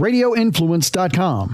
radioinfluence.com.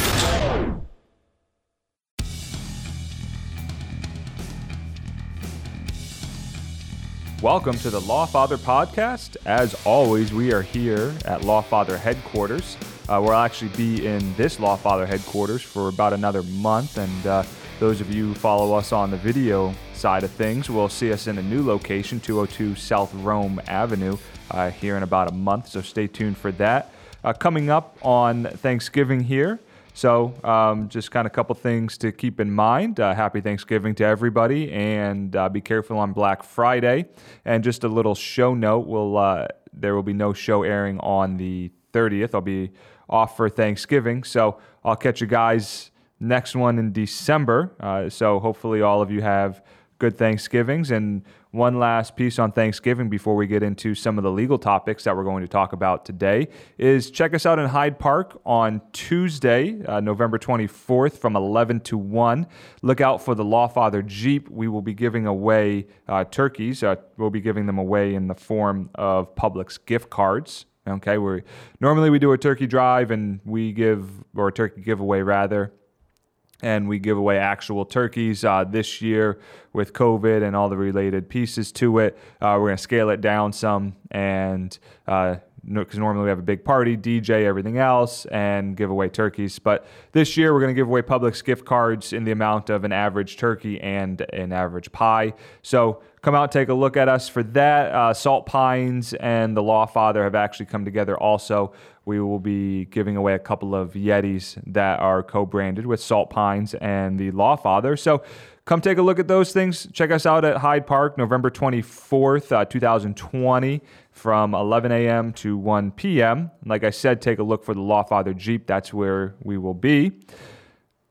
Welcome to the Lawfather podcast. As always, we are here at Lawfather headquarters. Uh, we'll actually be in this Lawfather headquarters for about another month, and uh, those of you who follow us on the video side of things will see us in a new location, 202 South Rome Avenue, uh, here in about a month. So stay tuned for that. Uh, coming up on Thanksgiving here, so, um, just kind of a couple things to keep in mind. Uh, happy Thanksgiving to everybody, and uh, be careful on Black Friday. And just a little show note: will uh, there will be no show airing on the 30th. I'll be off for Thanksgiving, so I'll catch you guys next one in December. Uh, so hopefully, all of you have good Thanksgivings. And one last piece on Thanksgiving before we get into some of the legal topics that we're going to talk about today is check us out in Hyde Park on Tuesday, uh, November 24th from 11 to 1. Look out for the Lawfather Jeep. We will be giving away uh, turkeys. Uh, we'll be giving them away in the form of Publix gift cards. Okay, we normally we do a turkey drive and we give or a turkey giveaway rather and we give away actual turkeys uh, this year with COVID and all the related pieces to it. Uh, we're going to scale it down some and uh, because normally we have a big party, DJ, everything else, and give away turkeys. But this year we're going to give away Publix gift cards in the amount of an average turkey and an average pie. So come out, take a look at us for that. Uh, Salt Pines and the Law Father have actually come together also. We will be giving away a couple of Yetis that are co branded with Salt Pines and the Law Father. So come take a look at those things. Check us out at Hyde Park, November 24th, uh, 2020 from 11 a.m. to 1 p.m. Like I said, take a look for the Lawfather Jeep. That's where we will be.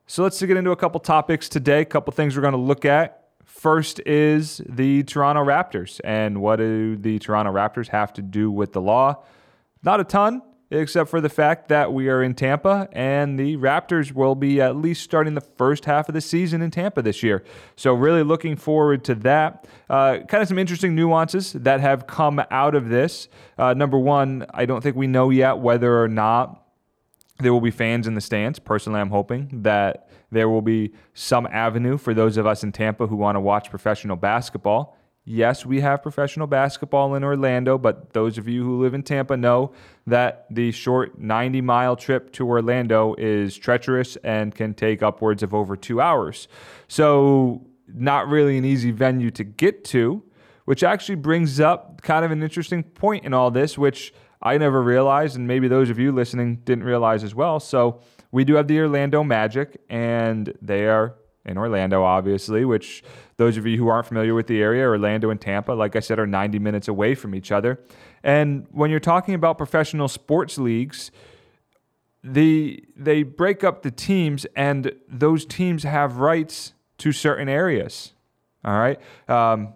So let's get into a couple topics today, a couple things we're going to look at. First is the Toronto Raptors. And what do the Toronto Raptors have to do with the law? Not a ton except for the fact that we are in Tampa and the Raptors will be at least starting the first half of the season in Tampa this year. So, really looking forward to that. Uh, kind of some interesting nuances that have come out of this. Uh, number one, I don't think we know yet whether or not there will be fans in the stands. Personally, I'm hoping that there will be some avenue for those of us in Tampa who want to watch professional basketball. Yes, we have professional basketball in Orlando, but those of you who live in Tampa know that the short 90 mile trip to Orlando is treacherous and can take upwards of over two hours. So, not really an easy venue to get to, which actually brings up kind of an interesting point in all this, which I never realized, and maybe those of you listening didn't realize as well. So, we do have the Orlando Magic, and they are in Orlando, obviously, which those of you who aren't familiar with the area, Orlando and Tampa, like I said, are 90 minutes away from each other. And when you're talking about professional sports leagues, the they break up the teams, and those teams have rights to certain areas. All right. Um,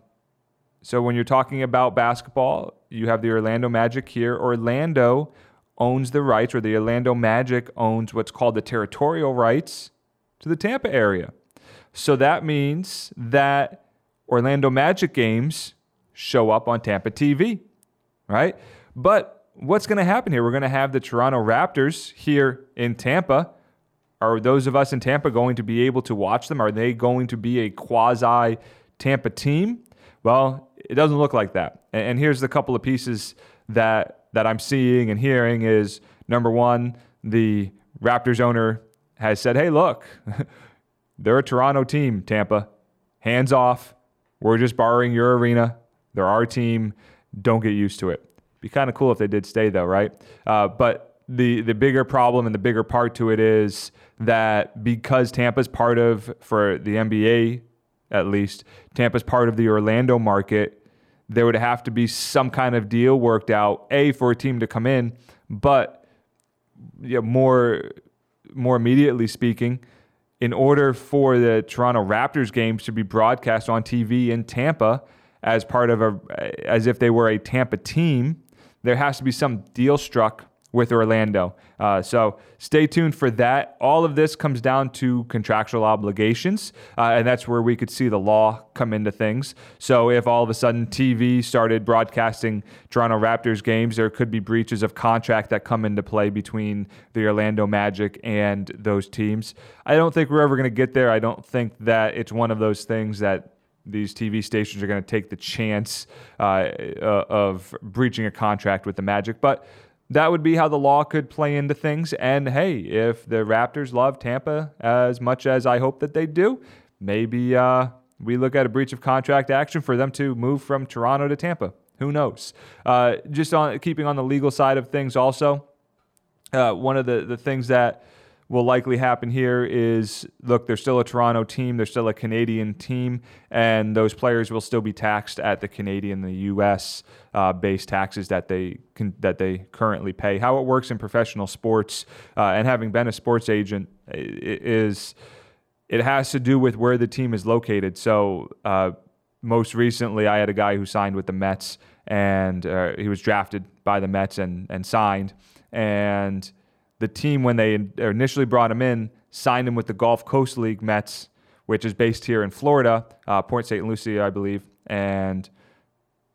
so when you're talking about basketball, you have the Orlando Magic here. Orlando owns the rights, or the Orlando Magic owns what's called the territorial rights to the Tampa area. So that means that Orlando Magic games show up on Tampa TV, right? But what's going to happen here? We're going to have the Toronto Raptors here in Tampa. Are those of us in Tampa going to be able to watch them? Are they going to be a quasi Tampa team? Well, it doesn't look like that. And here's the couple of pieces that that I'm seeing and hearing is number one, the Raptors owner has said, "Hey, look, they're a Toronto team, Tampa. Hands off. We're just borrowing your arena. They're our team. Don't get used to it. Be kind of cool if they did stay, though, right? Uh, but the the bigger problem and the bigger part to it is that because Tampa's part of for the NBA at least Tampa's part of the Orlando market, there would have to be some kind of deal worked out a for a team to come in, but yeah, more more immediately speaking, in order for the Toronto Raptors games to be broadcast on TV in Tampa as part of a as if they were a Tampa team, there has to be some deal struck with Orlando. Uh, so stay tuned for that. All of this comes down to contractual obligations, uh, and that's where we could see the law come into things. So if all of a sudden TV started broadcasting Toronto Raptors games, there could be breaches of contract that come into play between the Orlando Magic and those teams. I don't think we're ever going to get there. I don't think that it's one of those things that these TV stations are going to take the chance uh, uh, of breaching a contract with the Magic, but that would be how the law could play into things. And hey, if the Raptors love Tampa as much as I hope that they do, maybe uh, we look at a breach of contract action for them to move from Toronto to Tampa. Who knows? Uh, just on keeping on the legal side of things, also, uh, one of the, the things that will likely happen here is look, there's still a Toronto team, there's still a Canadian team, and those players will still be taxed at the Canadian the U.S. Uh, based taxes that they can, that they currently pay. How it works in professional sports, uh, and having been a sports agent, is it has to do with where the team is located. So. Uh, most recently, I had a guy who signed with the Mets, and uh, he was drafted by the Mets and, and signed. And the team, when they initially brought him in, signed him with the Gulf Coast League Mets, which is based here in Florida, uh, Port St. Lucie, I believe. And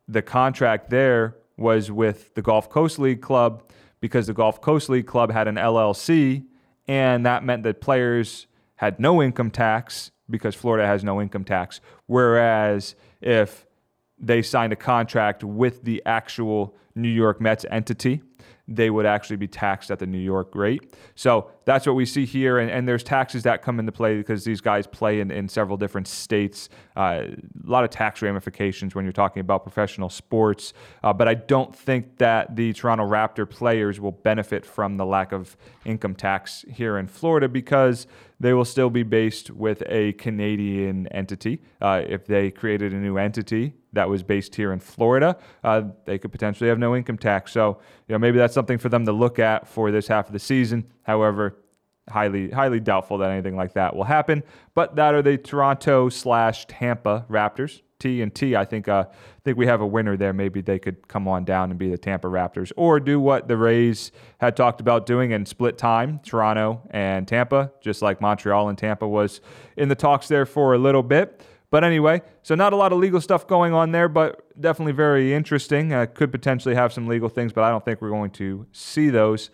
the contract there was with the Gulf Coast League Club because the Gulf Coast League Club had an LLC, and that meant that players had no income tax because Florida has no income tax. Whereas if they signed a contract with the actual New York Mets entity, they would actually be taxed at the New York rate. So that's what we see here. And, and there's taxes that come into play because these guys play in, in several different states. Uh, a lot of tax ramifications when you're talking about professional sports. Uh, but I don't think that the Toronto Raptor players will benefit from the lack of income tax here in Florida because they will still be based with a Canadian entity. Uh, if they created a new entity that was based here in Florida, uh, they could potentially have no income tax. So, you know, maybe that's something for them to look at for this half of the season. However, highly highly doubtful that anything like that will happen. But that are the Toronto slash Tampa Raptors. T and T, I think uh, I think we have a winner there. Maybe they could come on down and be the Tampa Raptors, or do what the Rays had talked about doing and split time, Toronto and Tampa, just like Montreal and Tampa was in the talks there for a little bit. But anyway, so not a lot of legal stuff going on there, but definitely very interesting. Uh, could potentially have some legal things, but I don't think we're going to see those.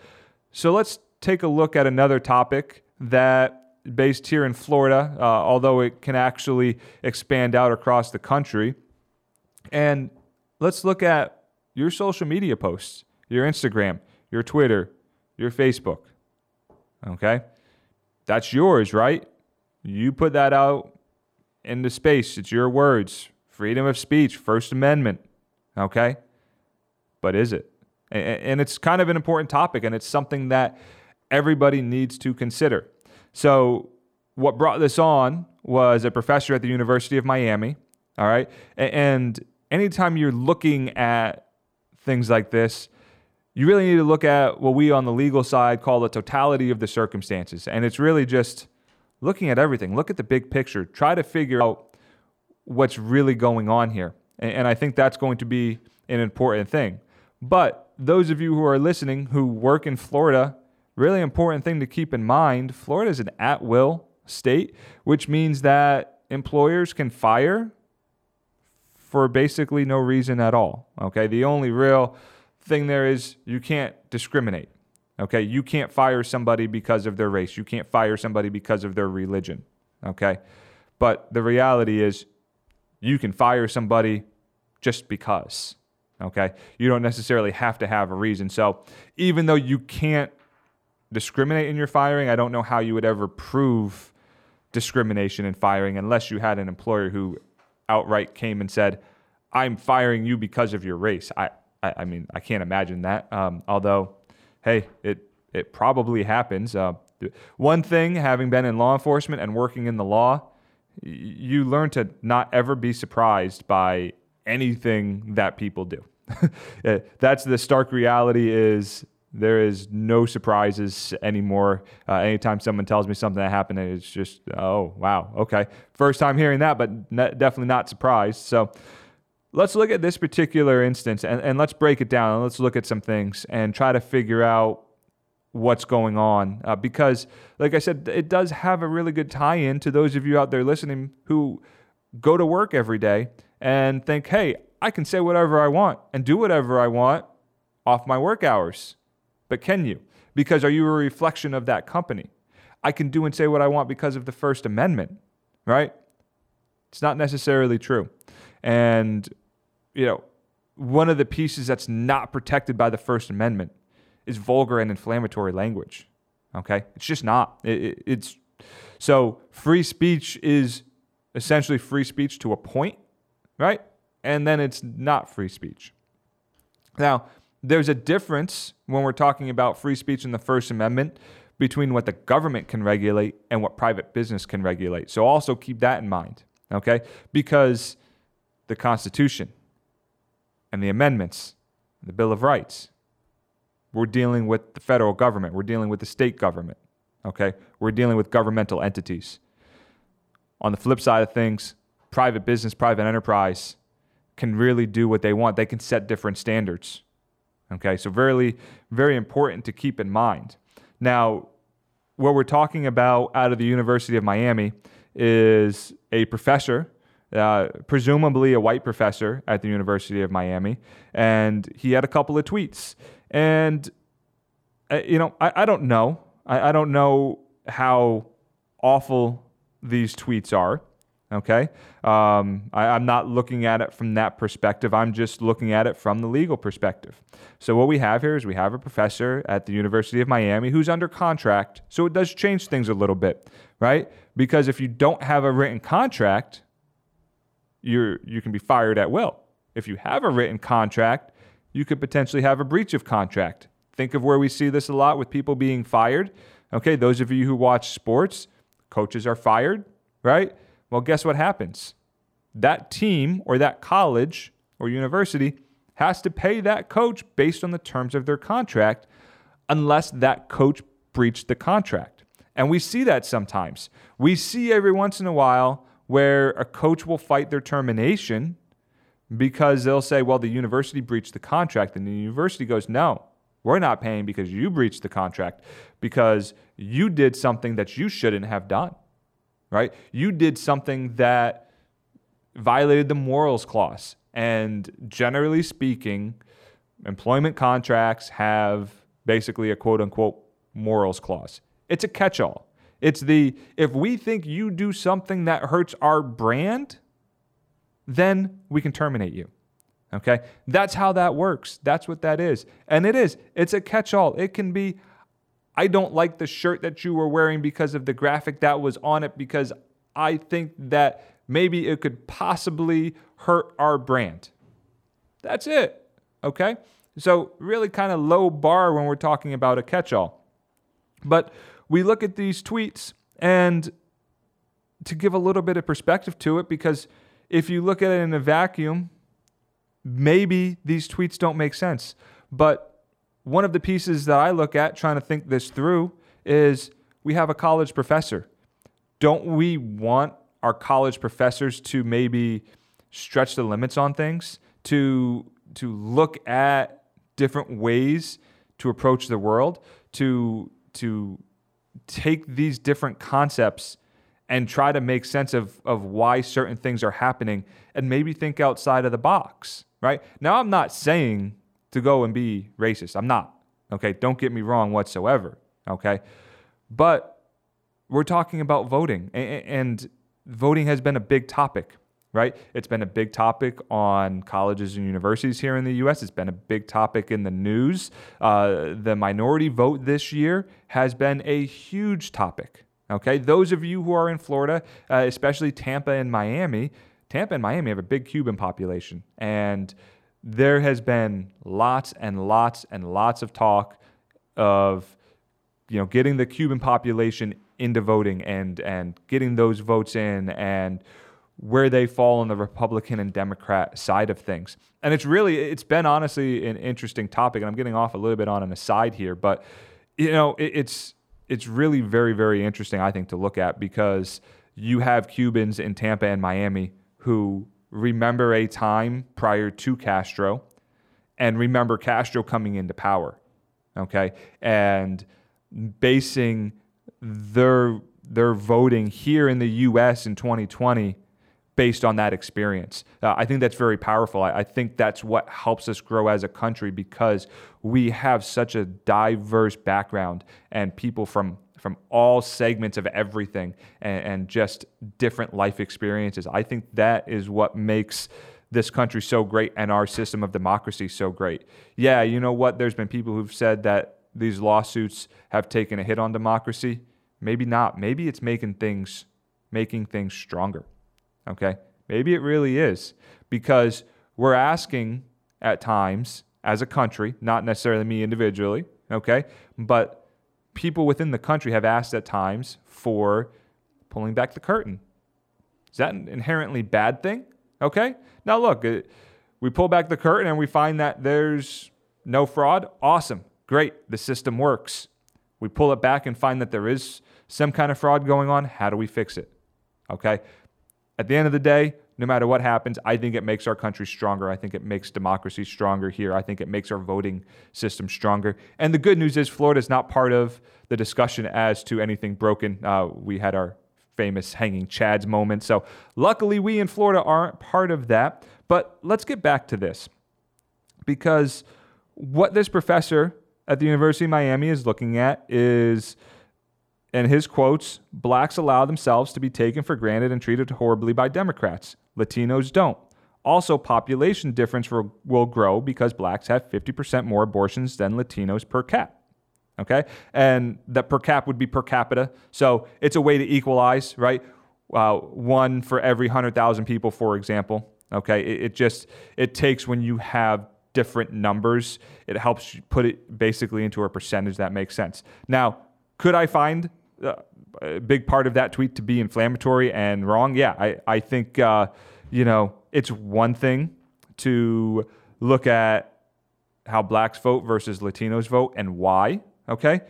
So let's take a look at another topic that based here in Florida, uh, although it can actually expand out across the country. And let's look at your social media posts, your Instagram, your Twitter, your Facebook. Okay? That's yours, right? You put that out into space. It's your words. Freedom of speech, First Amendment. Okay? But is it? And it's kind of an important topic, and it's something that everybody needs to consider. So, what brought this on was a professor at the University of Miami. All right. And anytime you're looking at things like this, you really need to look at what we on the legal side call the totality of the circumstances. And it's really just looking at everything. Look at the big picture. Try to figure out what's really going on here. And I think that's going to be an important thing. But those of you who are listening who work in Florida really important thing to keep in mind Florida is an at will state, which means that employers can fire for basically no reason at all. Okay. The only real thing there is you can't discriminate. Okay. You can't fire somebody because of their race, you can't fire somebody because of their religion. Okay. But the reality is you can fire somebody just because. Okay. You don't necessarily have to have a reason. So even though you can't discriminate in your firing, I don't know how you would ever prove discrimination in firing unless you had an employer who outright came and said, I'm firing you because of your race. I, I, I mean, I can't imagine that. Um, although, hey, it, it probably happens. Uh, one thing, having been in law enforcement and working in the law, you learn to not ever be surprised by anything that people do. That's the stark reality is there is no surprises anymore. Uh, anytime someone tells me something that happened, it's just, oh, wow, okay. First time hearing that, but ne- definitely not surprised. So let's look at this particular instance and, and let's break it down and let's look at some things and try to figure out what's going on. Uh, because, like I said, it does have a really good tie in to those of you out there listening who go to work every day and think, hey, I can say whatever I want and do whatever I want off my work hours. But can you? Because are you a reflection of that company? I can do and say what I want because of the First Amendment, right? It's not necessarily true. And, you know, one of the pieces that's not protected by the First Amendment is vulgar and inflammatory language. Okay? It's just not. It, it, it's so free speech is essentially free speech to a point, right? And then it's not free speech. Now, there's a difference when we're talking about free speech in the First Amendment between what the government can regulate and what private business can regulate. So also keep that in mind, okay? Because the Constitution and the amendments, the Bill of Rights, we're dealing with the federal government, we're dealing with the state government, okay? We're dealing with governmental entities. On the flip side of things, private business, private enterprise can really do what they want. They can set different standards. Okay, so very, very important to keep in mind. Now, what we're talking about out of the University of Miami is a professor, uh, presumably a white professor at the University of Miami, and he had a couple of tweets. And, uh, you know, I, I don't know. I, I don't know how awful these tweets are. Okay. Um, I, I'm not looking at it from that perspective. I'm just looking at it from the legal perspective. So, what we have here is we have a professor at the University of Miami who's under contract. So, it does change things a little bit, right? Because if you don't have a written contract, you're, you can be fired at will. If you have a written contract, you could potentially have a breach of contract. Think of where we see this a lot with people being fired. Okay, those of you who watch sports, coaches are fired, right? Well, guess what happens? That team or that college or university has to pay that coach based on the terms of their contract unless that coach breached the contract. And we see that sometimes. We see every once in a while where a coach will fight their termination because they'll say, well, the university breached the contract. And the university goes, no, we're not paying because you breached the contract because you did something that you shouldn't have done right? You did something that violated the morals clause. And generally speaking, employment contracts have basically a quote unquote morals clause. It's a catch all. It's the if we think you do something that hurts our brand, then we can terminate you. Okay? That's how that works. That's what that is. And it is. It's a catch all. It can be I don't like the shirt that you were wearing because of the graphic that was on it because I think that maybe it could possibly hurt our brand. That's it. Okay? So, really kind of low bar when we're talking about a catch all. But we look at these tweets and to give a little bit of perspective to it, because if you look at it in a vacuum, maybe these tweets don't make sense. But one of the pieces that I look at trying to think this through is we have a college professor. Don't we want our college professors to maybe stretch the limits on things, to to look at different ways to approach the world, to to take these different concepts and try to make sense of, of why certain things are happening and maybe think outside of the box, right? Now, I'm not saying to go and be racist. I'm not. Okay. Don't get me wrong whatsoever. Okay. But we're talking about voting, and voting has been a big topic, right? It's been a big topic on colleges and universities here in the US. It's been a big topic in the news. Uh, the minority vote this year has been a huge topic. Okay. Those of you who are in Florida, uh, especially Tampa and Miami, Tampa and Miami have a big Cuban population. And there has been lots and lots and lots of talk of you know getting the Cuban population into voting and and getting those votes in and where they fall on the Republican and Democrat side of things. And it's really it's been honestly an interesting topic and I'm getting off a little bit on an aside here, but you know, it, it's it's really very very interesting I think to look at because you have Cubans in Tampa and Miami who remember a time prior to Castro and remember Castro coming into power. Okay. And basing their their voting here in the US in 2020 based on that experience. Uh, I think that's very powerful. I, I, think that's what helps us grow as a country because we have such a diverse background and people from from all segments of everything and, and just different life experiences. I think that is what makes this country so great and our system of democracy so great. Yeah, you know what? There's been people who've said that these lawsuits have taken a hit on democracy. Maybe not. Maybe it's making things making things stronger. Okay? Maybe it really is because we're asking at times as a country, not necessarily me individually, okay? But people within the country have asked at times for pulling back the curtain. Is that an inherently bad thing? Okay. Now, look, uh, we pull back the curtain and we find that there's no fraud. Awesome. Great. The system works. We pull it back and find that there is some kind of fraud going on. How do we fix it? Okay. At the end of the day, no matter what happens, I think it makes our country stronger. I think it makes democracy stronger here. I think it makes our voting system stronger. And the good news is, Florida is not part of the discussion as to anything broken. Uh, we had our famous hanging Chads moment. So, luckily, we in Florida aren't part of that. But let's get back to this because what this professor at the University of Miami is looking at is in his quotes, blacks allow themselves to be taken for granted and treated horribly by Democrats. Latinos don't. Also, population difference will grow because blacks have 50% more abortions than Latinos per cap. Okay? And that per cap would be per capita. So it's a way to equalize, right? Uh, one for every 100,000 people, for example. Okay? It, it just, it takes when you have different numbers, it helps put it basically into a percentage that makes sense. Now, could I find a big part of that tweet to be inflammatory and wrong. Yeah, I, I think, uh, you know, it's one thing to look at how blacks vote versus Latinos vote and why. Okay.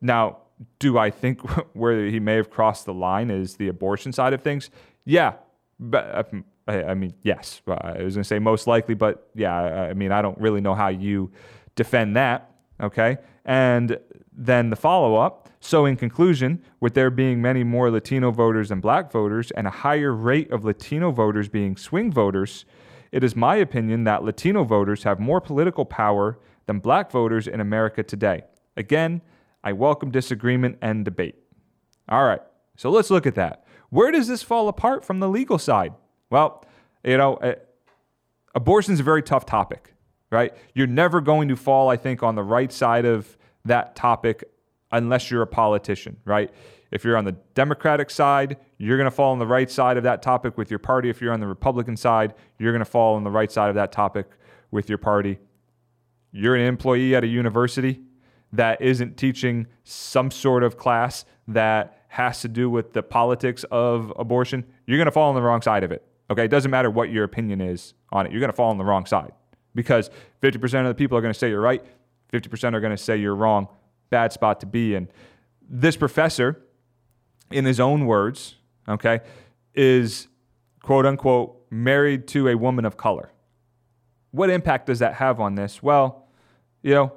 Now, do I think where he may have crossed the line is the abortion side of things? Yeah. But I mean, yes. I was going to say most likely, but yeah, I mean, I don't really know how you defend that. Okay. And then the follow up so, in conclusion, with there being many more Latino voters than black voters and a higher rate of Latino voters being swing voters, it is my opinion that Latino voters have more political power than black voters in America today. Again, I welcome disagreement and debate. All right, so let's look at that. Where does this fall apart from the legal side? Well, you know, uh, abortion is a very tough topic, right? You're never going to fall, I think, on the right side of that topic unless you're a politician, right? If you're on the Democratic side, you're going to fall on the right side of that topic with your party. If you're on the Republican side, you're going to fall on the right side of that topic with your party. You're an employee at a university that isn't teaching some sort of class that has to do with the politics of abortion, you're going to fall on the wrong side of it. Okay, it doesn't matter what your opinion is on it. You're going to fall on the wrong side because 50% of the people are going to say you're right, 50% are going to say you're wrong bad spot to be in. This professor, in his own words, okay, is quote unquote married to a woman of color. What impact does that have on this? Well, you know,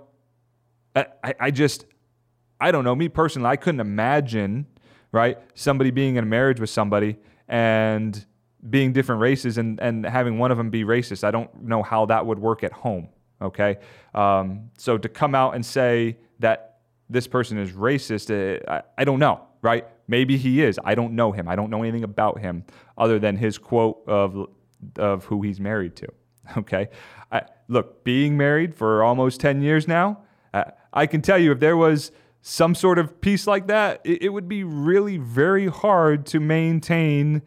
I, I just, I don't know. Me personally, I couldn't imagine, right, somebody being in a marriage with somebody and being different races and, and having one of them be racist. I don't know how that would work at home, okay? Um, so to come out and say that this person is racist, uh, I, I don't know, right? Maybe he is. I don't know him. I don't know anything about him other than his quote of of who he's married to. Okay, I, look, being married for almost ten years now, uh, I can tell you if there was some sort of peace like that, it, it would be really very hard to maintain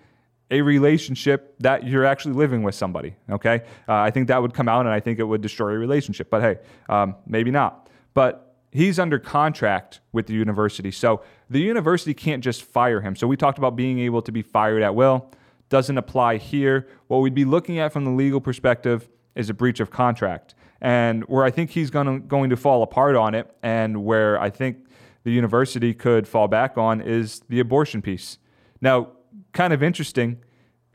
a relationship that you're actually living with somebody. Okay, uh, I think that would come out, and I think it would destroy a relationship. But hey, um, maybe not. But he's under contract with the university. So the university can't just fire him. So we talked about being able to be fired at will. Doesn't apply here. What we'd be looking at from the legal perspective is a breach of contract. And where I think he's gonna, going to fall apart on it, and where I think the university could fall back on, is the abortion piece. Now, kind of interesting,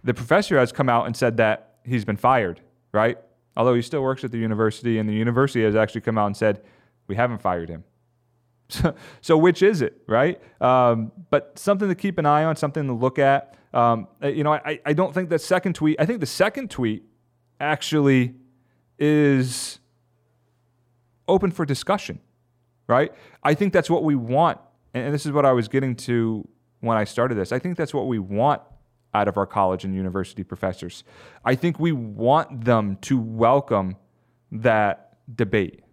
the professor has come out and said that he's been fired, right? Although he still works at the university, and the university has actually come out and said, we haven't fired him. So, so which is it, right? Um, but something to keep an eye on, something to look at. Um, you know, I, I don't think that second tweet, I think the second tweet actually is open for discussion, right? I think that's what we want. And this is what I was getting to when I started this. I think that's what we want out of our college and university professors. I think we want them to welcome that debate.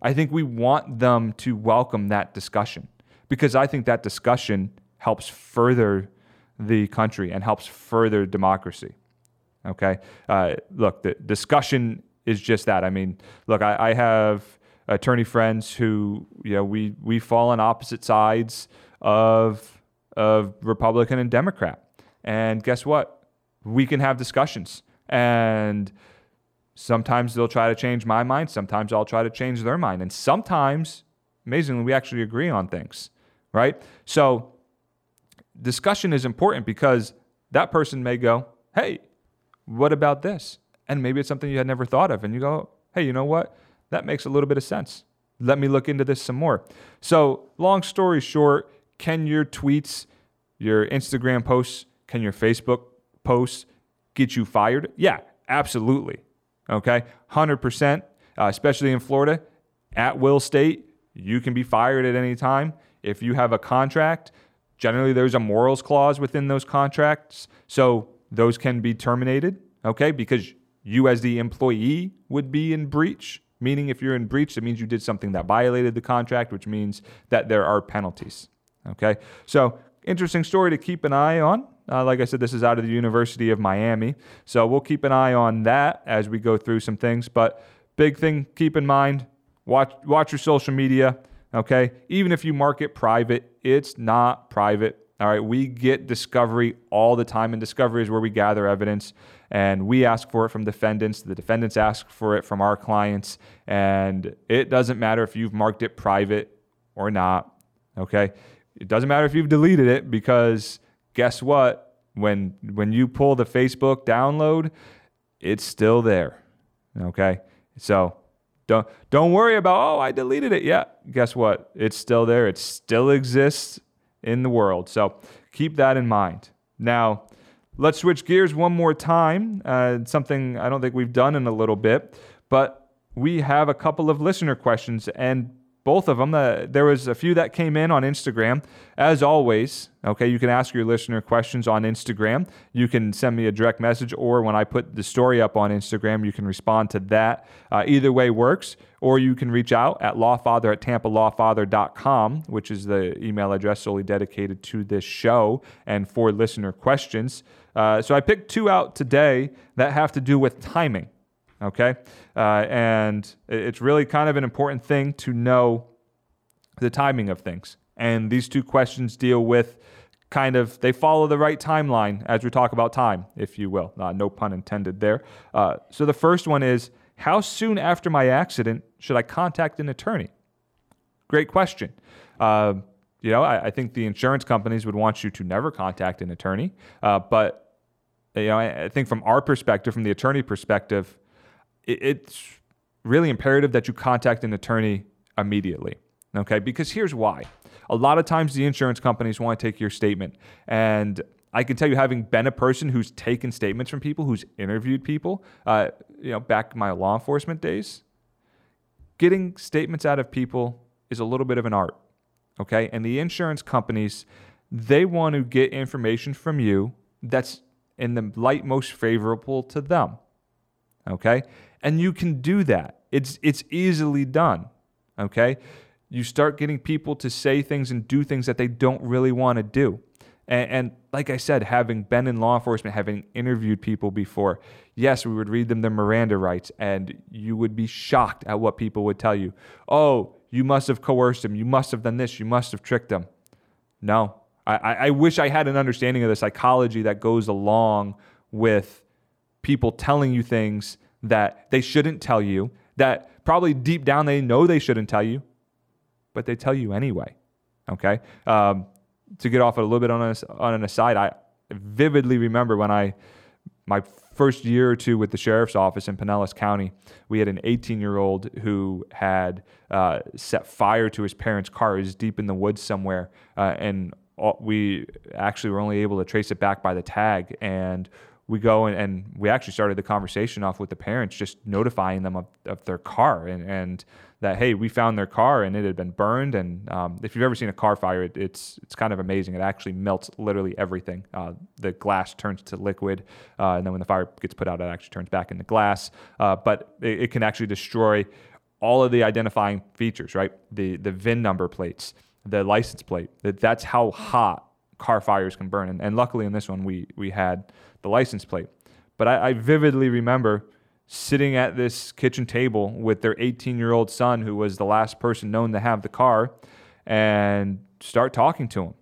I think we want them to welcome that discussion because I think that discussion helps further the country and helps further democracy. Okay? Uh, look, the discussion is just that. I mean, look, I, I have attorney friends who, you know, we, we fall on opposite sides of, of Republican and Democrat. And guess what? We can have discussions. And sometimes they'll try to change my mind. Sometimes I'll try to change their mind. And sometimes, amazingly, we actually agree on things, right? So discussion is important because that person may go, hey, what about this? And maybe it's something you had never thought of. And you go, hey, you know what? That makes a little bit of sense. Let me look into this some more. So, long story short, can your tweets, your Instagram posts, can your Facebook posts get you fired? Yeah, absolutely. Okay, 100%, uh, especially in Florida, at will state, you can be fired at any time. If you have a contract, generally there's a morals clause within those contracts. So those can be terminated, okay, because you as the employee would be in breach. Meaning, if you're in breach, it means you did something that violated the contract, which means that there are penalties. Okay, so interesting story to keep an eye on. Uh, like I said, this is out of the University of Miami. So we'll keep an eye on that as we go through some things. But big thing, keep in mind watch, watch your social media. Okay. Even if you mark it private, it's not private. All right. We get discovery all the time, and discovery is where we gather evidence and we ask for it from defendants. The defendants ask for it from our clients. And it doesn't matter if you've marked it private or not. Okay. It doesn't matter if you've deleted it because guess what? When when you pull the Facebook download, it's still there. Okay? So don't don't worry about oh I deleted it. Yeah, guess what? It's still there. It still exists in the world. So keep that in mind. Now, let's switch gears one more time. Uh, something I don't think we've done in a little bit, but we have a couple of listener questions and both of them. Uh, there was a few that came in on Instagram. As always, okay, you can ask your listener questions on Instagram. You can send me a direct message, or when I put the story up on Instagram, you can respond to that. Uh, either way works. Or you can reach out at lawfather at tampalawfather.com, which is the email address solely dedicated to this show and for listener questions. Uh, so I picked two out today that have to do with timing okay? Uh, and it's really kind of an important thing to know the timing of things. And these two questions deal with kind of, they follow the right timeline as we talk about time, if you will. Uh, no pun intended there. Uh, so the first one is How soon after my accident should I contact an attorney? Great question. Uh, you know, I, I, think the insurance companies would want you to never contact an attorney. Uh, but, you know, I, I think from our perspective, from the attorney perspective, it's really imperative that you contact an attorney immediately. Okay, because here's why. A lot of times the insurance companies want to take your statement. And I can tell you, having been a person who's taken statements from people, who's interviewed people, uh, you know, back in my law enforcement days, getting statements out of people is a little bit of an art. Okay, and the insurance companies, they want to get information from you that's in the light most favorable to them. Okay, and you can do that. It's it's easily done. Okay? You start getting people to say things and do things that they don't really want to do. And, and, like I said, having been in law enforcement, having interviewed people before, yes, we would read them their Miranda rights, and you would be shocked at what people would tell you. Oh, you must have coerced him. You must have done this. You must have tricked him. No. I, I wish I had an understanding of the psychology that goes along with people telling you things that they shouldn't tell you, that probably deep down they know they shouldn't tell you, but they tell you anyway. Okay. Um, to get off a little bit on, a, on an aside, I vividly remember when I my first year or two with the sheriff's office in Pinellas County, we had an 18 year old who had uh, set fire to his parents' car. He was deep in the woods somewhere, uh, and we actually were only able to trace it back by the tag. And we go and, and, we actually started the conversation off with the parents, just notifying them of, of their car and, and, that hey, we found their car and it had been burned. And um, if you've ever seen a car fire, it, it's it's kind of amazing. It actually melts literally everything. Uh, the glass turns to liquid, uh, and then when the fire gets put out, it actually turns back into glass. Uh, but it, it can actually destroy all of the identifying features, right? The the VIN number plates, the license plate. That that's how hot car fires can burn. And, and luckily in this one we we had the license plate. But I, I vividly remember sitting at this kitchen table with their 18 year old son, who was the last person known to have the car, and start talking to him.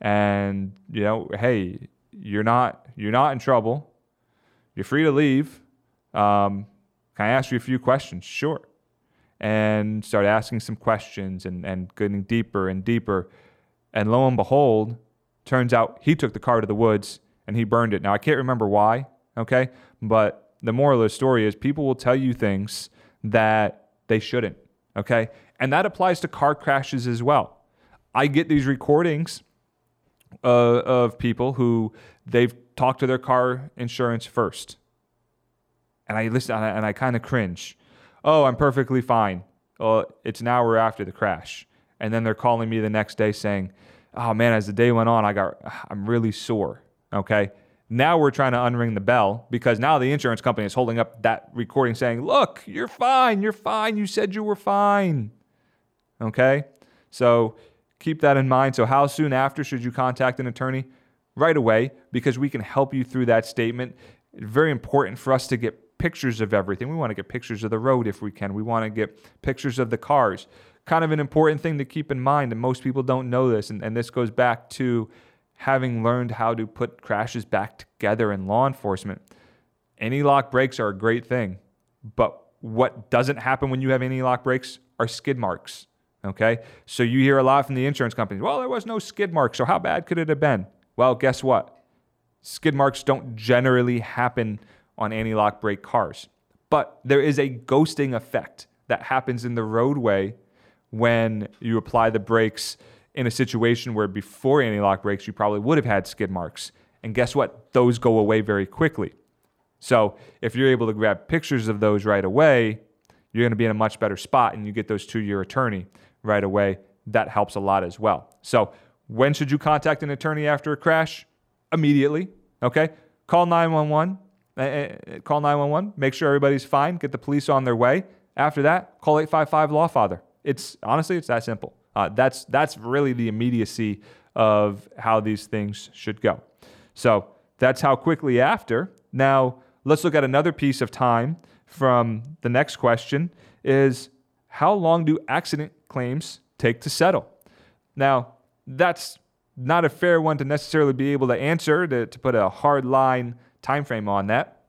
And, you know, hey, you're not you're not in trouble. You're free to leave. Um, can I ask you a few questions? Sure. And start asking some questions and, and getting deeper and deeper. And lo and behold, turns out he took the car to the woods and he burned it. Now, I can't remember why, okay? But the moral of the story is people will tell you things that they shouldn't, okay? And that applies to car crashes as well. I get these recordings uh, of people who they've talked to their car insurance first. And I listen and I, I kind of cringe. Oh, I'm perfectly fine. Well, it's an hour after the crash. And then they're calling me the next day saying, oh man, as the day went on, I got, I'm really sore. Okay. Now we're trying to unring the bell because now the insurance company is holding up that recording saying, look, you're fine. You're fine. You said you were fine. Okay. So keep that in mind. So, how soon after should you contact an attorney? Right away, because we can help you through that statement. It's very important for us to get pictures of everything. We want to get pictures of the road if we can. We want to get pictures of the cars. Kind of an important thing to keep in mind, and most people don't know this. And, and this goes back to having learned how to put crashes back together in law enforcement. Anti-lock brakes are a great thing, but what doesn't happen when you have anti-lock brakes are skid marks. Okay, so you hear a lot from the insurance companies. Well, there was no skid mark. so how bad could it have been? Well, guess what? Skid marks don't generally happen on anti-lock brake cars, but there is a ghosting effect that happens in the roadway when you apply the brakes in a situation where before anti lock brakes, you probably would have had skid marks. And guess what? Those go away very quickly. So if you're able to grab pictures of those right away, you're going to be in a much better spot and you get those to your attorney right away. That helps a lot as well. So when should you contact an attorney after a crash? Immediately. Okay. Call 911. Uh, uh, call 911. Make sure everybody's fine. Get the police on their way. After that, call 855 Lawfather. It's honestly, it's that simple. Uh, that's that's really the immediacy of how these things should go. So that's how quickly after. Now let's look at another piece of time from the next question: is how long do accident claims take to settle? Now that's not a fair one to necessarily be able to answer to, to put a hard line time frame on that.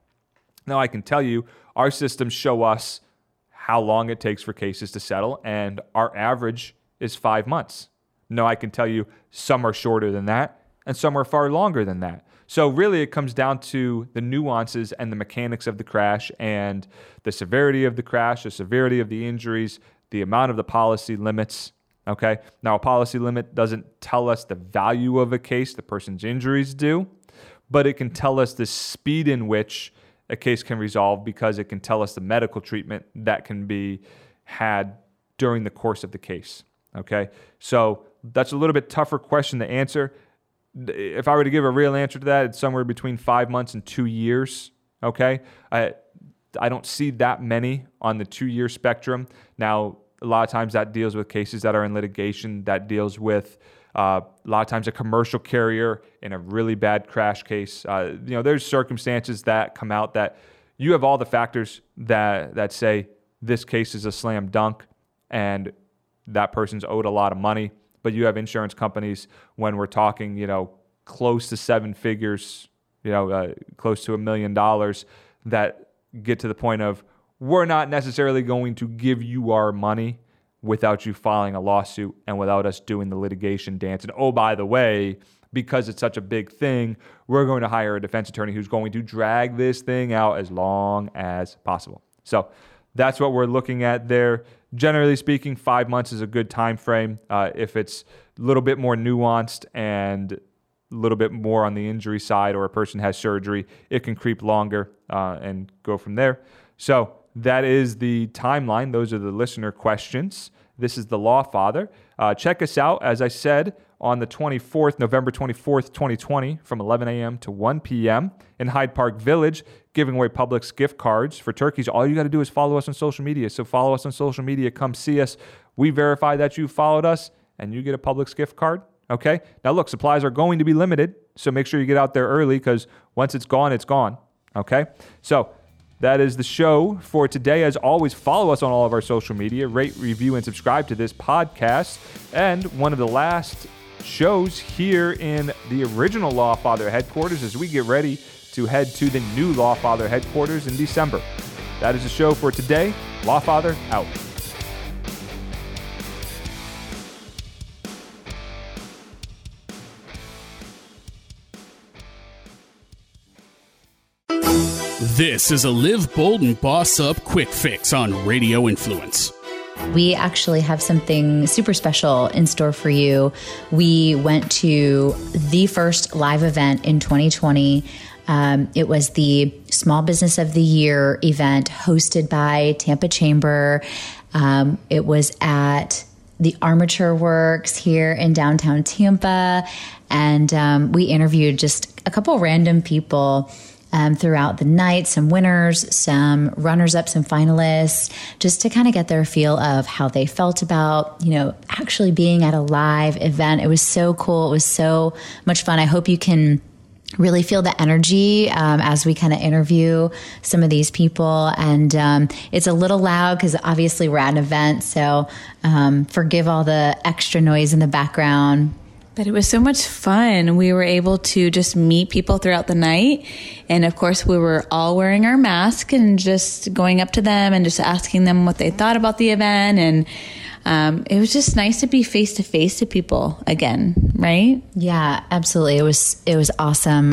Now I can tell you our systems show us how long it takes for cases to settle, and our average is five months. No, I can tell you some are shorter than that and some are far longer than that. So, really, it comes down to the nuances and the mechanics of the crash and the severity of the crash, the severity of the injuries, the amount of the policy limits. Okay. Now, a policy limit doesn't tell us the value of a case, the person's injuries do, but it can tell us the speed in which a case can resolve because it can tell us the medical treatment that can be had during the course of the case. Okay, so that's a little bit tougher question to answer. If I were to give a real answer to that, it's somewhere between five months and two years. Okay, I I don't see that many on the two year spectrum. Now, a lot of times that deals with cases that are in litigation. That deals with uh, a lot of times a commercial carrier in a really bad crash case. Uh, you know, there's circumstances that come out that you have all the factors that that say this case is a slam dunk, and that person's owed a lot of money. But you have insurance companies when we're talking, you know, close to seven figures, you know, uh, close to a million dollars that get to the point of we're not necessarily going to give you our money without you filing a lawsuit and without us doing the litigation dance. And oh, by the way, because it's such a big thing, we're going to hire a defense attorney who's going to drag this thing out as long as possible. So that's what we're looking at there. Generally speaking, five months is a good time frame. Uh, if it's a little bit more nuanced and a little bit more on the injury side, or a person has surgery, it can creep longer uh, and go from there. So that is the timeline. Those are the listener questions. This is the Law Father. Uh, check us out, as I said, on the 24th, November 24th, 2020, from 11 a.m. to 1 p.m. in Hyde Park Village, giving away Publix gift cards for turkeys. All you got to do is follow us on social media. So follow us on social media, come see us. We verify that you followed us, and you get a Publix gift card. Okay? Now, look, supplies are going to be limited, so make sure you get out there early because once it's gone, it's gone. Okay? So, that is the show for today. As always, follow us on all of our social media, rate, review, and subscribe to this podcast. And one of the last shows here in the original Lawfather headquarters as we get ready to head to the new Lawfather headquarters in December. That is the show for today. Lawfather out. This is a Live Bold and Boss Up quick fix on Radio Influence. We actually have something super special in store for you. We went to the first live event in 2020. Um, it was the Small Business of the Year event hosted by Tampa Chamber. Um, it was at the Armature Works here in downtown Tampa. And um, we interviewed just a couple random people um, throughout the night, some winners, some runners up, some finalists, just to kind of get their feel of how they felt about, you know, actually being at a live event. It was so cool. It was so much fun. I hope you can really feel the energy um, as we kind of interview some of these people. And um, it's a little loud because obviously we're at an event. So um, forgive all the extra noise in the background. But it was so much fun. We were able to just meet people throughout the night. And of course, we were all wearing our mask and just going up to them and just asking them what they thought about the event. And um, it was just nice to be face to face to people again, right? Yeah, absolutely. It was it was awesome.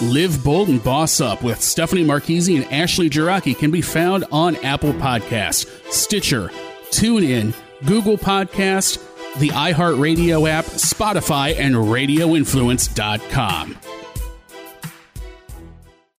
Live Bold and Boss Up with Stephanie Marchese and Ashley Jiraki can be found on Apple Podcasts, Stitcher, TuneIn, Google Podcast the iHeartRadio app, Spotify, and RadioInfluence.com.